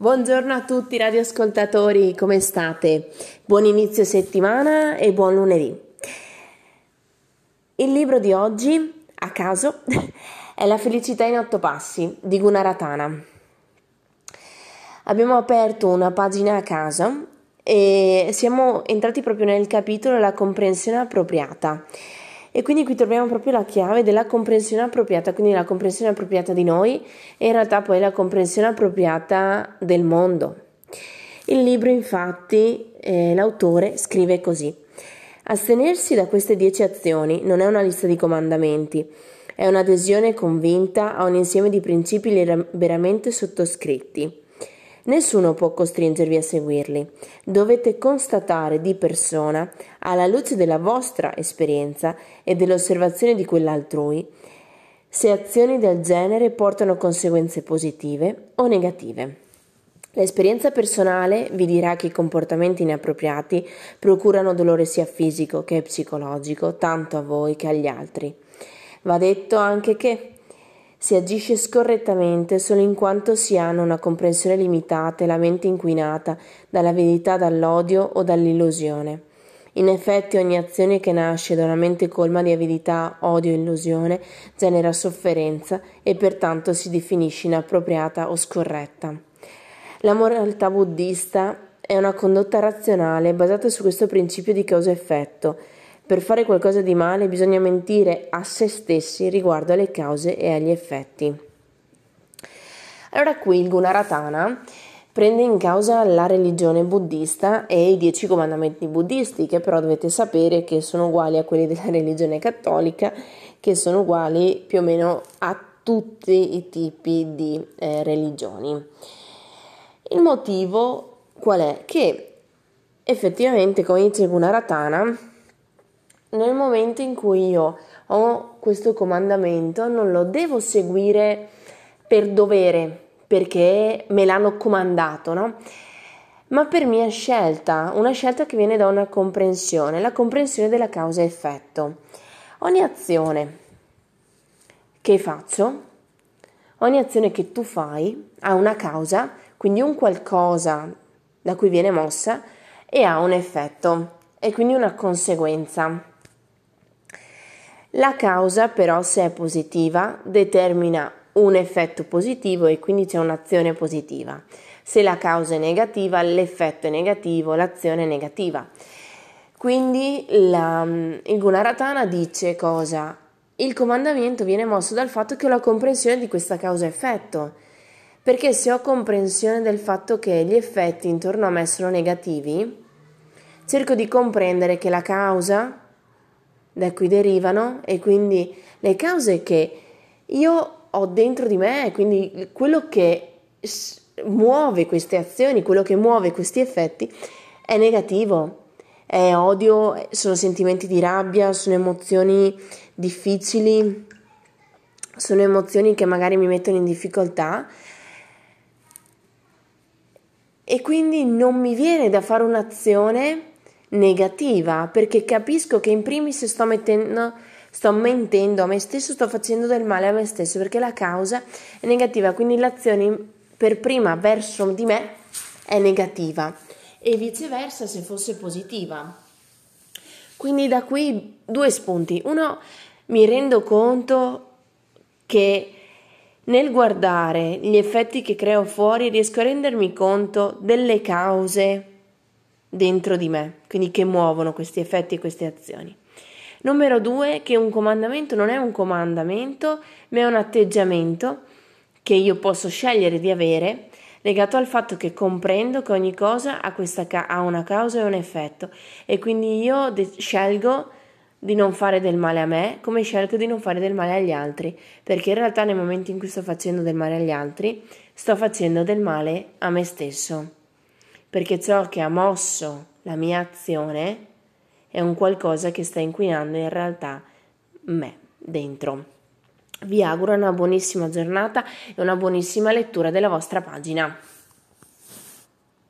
Buongiorno a tutti radioascoltatori, come state? Buon inizio settimana e buon lunedì. Il libro di oggi, a caso, è La felicità in otto passi di Gunaratana. Abbiamo aperto una pagina a caso e siamo entrati proprio nel capitolo La comprensione appropriata. E quindi qui troviamo proprio la chiave della comprensione appropriata, quindi la comprensione appropriata di noi e in realtà poi la comprensione appropriata del mondo. Il libro infatti, eh, l'autore scrive così. Astenersi da queste dieci azioni non è una lista di comandamenti, è un'adesione convinta a un insieme di principi liberamente sottoscritti. Nessuno può costringervi a seguirli. Dovete constatare di persona, alla luce della vostra esperienza e dell'osservazione di quella altrui, se azioni del genere portano conseguenze positive o negative. L'esperienza personale vi dirà che i comportamenti inappropriati procurano dolore sia fisico che psicologico, tanto a voi che agli altri. Va detto anche che si agisce scorrettamente solo in quanto si hanno una comprensione limitata e la mente inquinata dall'avidità, dall'odio o dall'illusione. In effetti ogni azione che nasce da una mente colma di avidità, odio e illusione genera sofferenza e pertanto si definisce inappropriata o scorretta. La moralità buddista è una condotta razionale basata su questo principio di causa-effetto per fare qualcosa di male bisogna mentire a se stessi riguardo alle cause e agli effetti. Allora qui il Gunaratana prende in causa la religione buddista e i dieci comandamenti buddisti, che però dovete sapere che sono uguali a quelli della religione cattolica, che sono uguali più o meno a tutti i tipi di eh, religioni. Il motivo qual è? Che effettivamente, come dice Gunaratana, nel momento in cui io ho questo comandamento non lo devo seguire per dovere, perché me l'hanno comandato, no? Ma per mia scelta, una scelta che viene da una comprensione, la comprensione della causa e effetto. Ogni azione che faccio, ogni azione che tu fai ha una causa, quindi un qualcosa da cui viene mossa e ha un effetto e quindi una conseguenza. La causa però se è positiva determina un effetto positivo e quindi c'è un'azione positiva. Se la causa è negativa, l'effetto è negativo, l'azione è negativa. Quindi la, il Gunaratana dice cosa? Il comandamento viene mosso dal fatto che ho la comprensione di questa causa-effetto. Perché se ho comprensione del fatto che gli effetti intorno a me sono negativi, cerco di comprendere che la causa da cui derivano e quindi le cause che io ho dentro di me, quindi quello che muove queste azioni, quello che muove questi effetti è negativo, è odio, sono sentimenti di rabbia, sono emozioni difficili, sono emozioni che magari mi mettono in difficoltà. E quindi non mi viene da fare un'azione negativa perché capisco che in primis sto mettendo sto mentendo a me stesso, sto facendo del male a me stesso perché la causa è negativa, quindi l'azione per prima verso di me è negativa e viceversa se fosse positiva. Quindi da qui due spunti. Uno, mi rendo conto che nel guardare gli effetti che creo fuori riesco a rendermi conto delle cause dentro di me, quindi che muovono questi effetti e queste azioni. Numero due, che un comandamento non è un comandamento, ma è un atteggiamento che io posso scegliere di avere legato al fatto che comprendo che ogni cosa ha, ca- ha una causa e un effetto. E quindi io de- scelgo di non fare del male a me come scelgo di non fare del male agli altri, perché in realtà nel momento in cui sto facendo del male agli altri, sto facendo del male a me stesso. Perché ciò che ha mosso la mia azione è un qualcosa che sta inquinando in realtà me dentro. Vi auguro una buonissima giornata e una buonissima lettura della vostra pagina.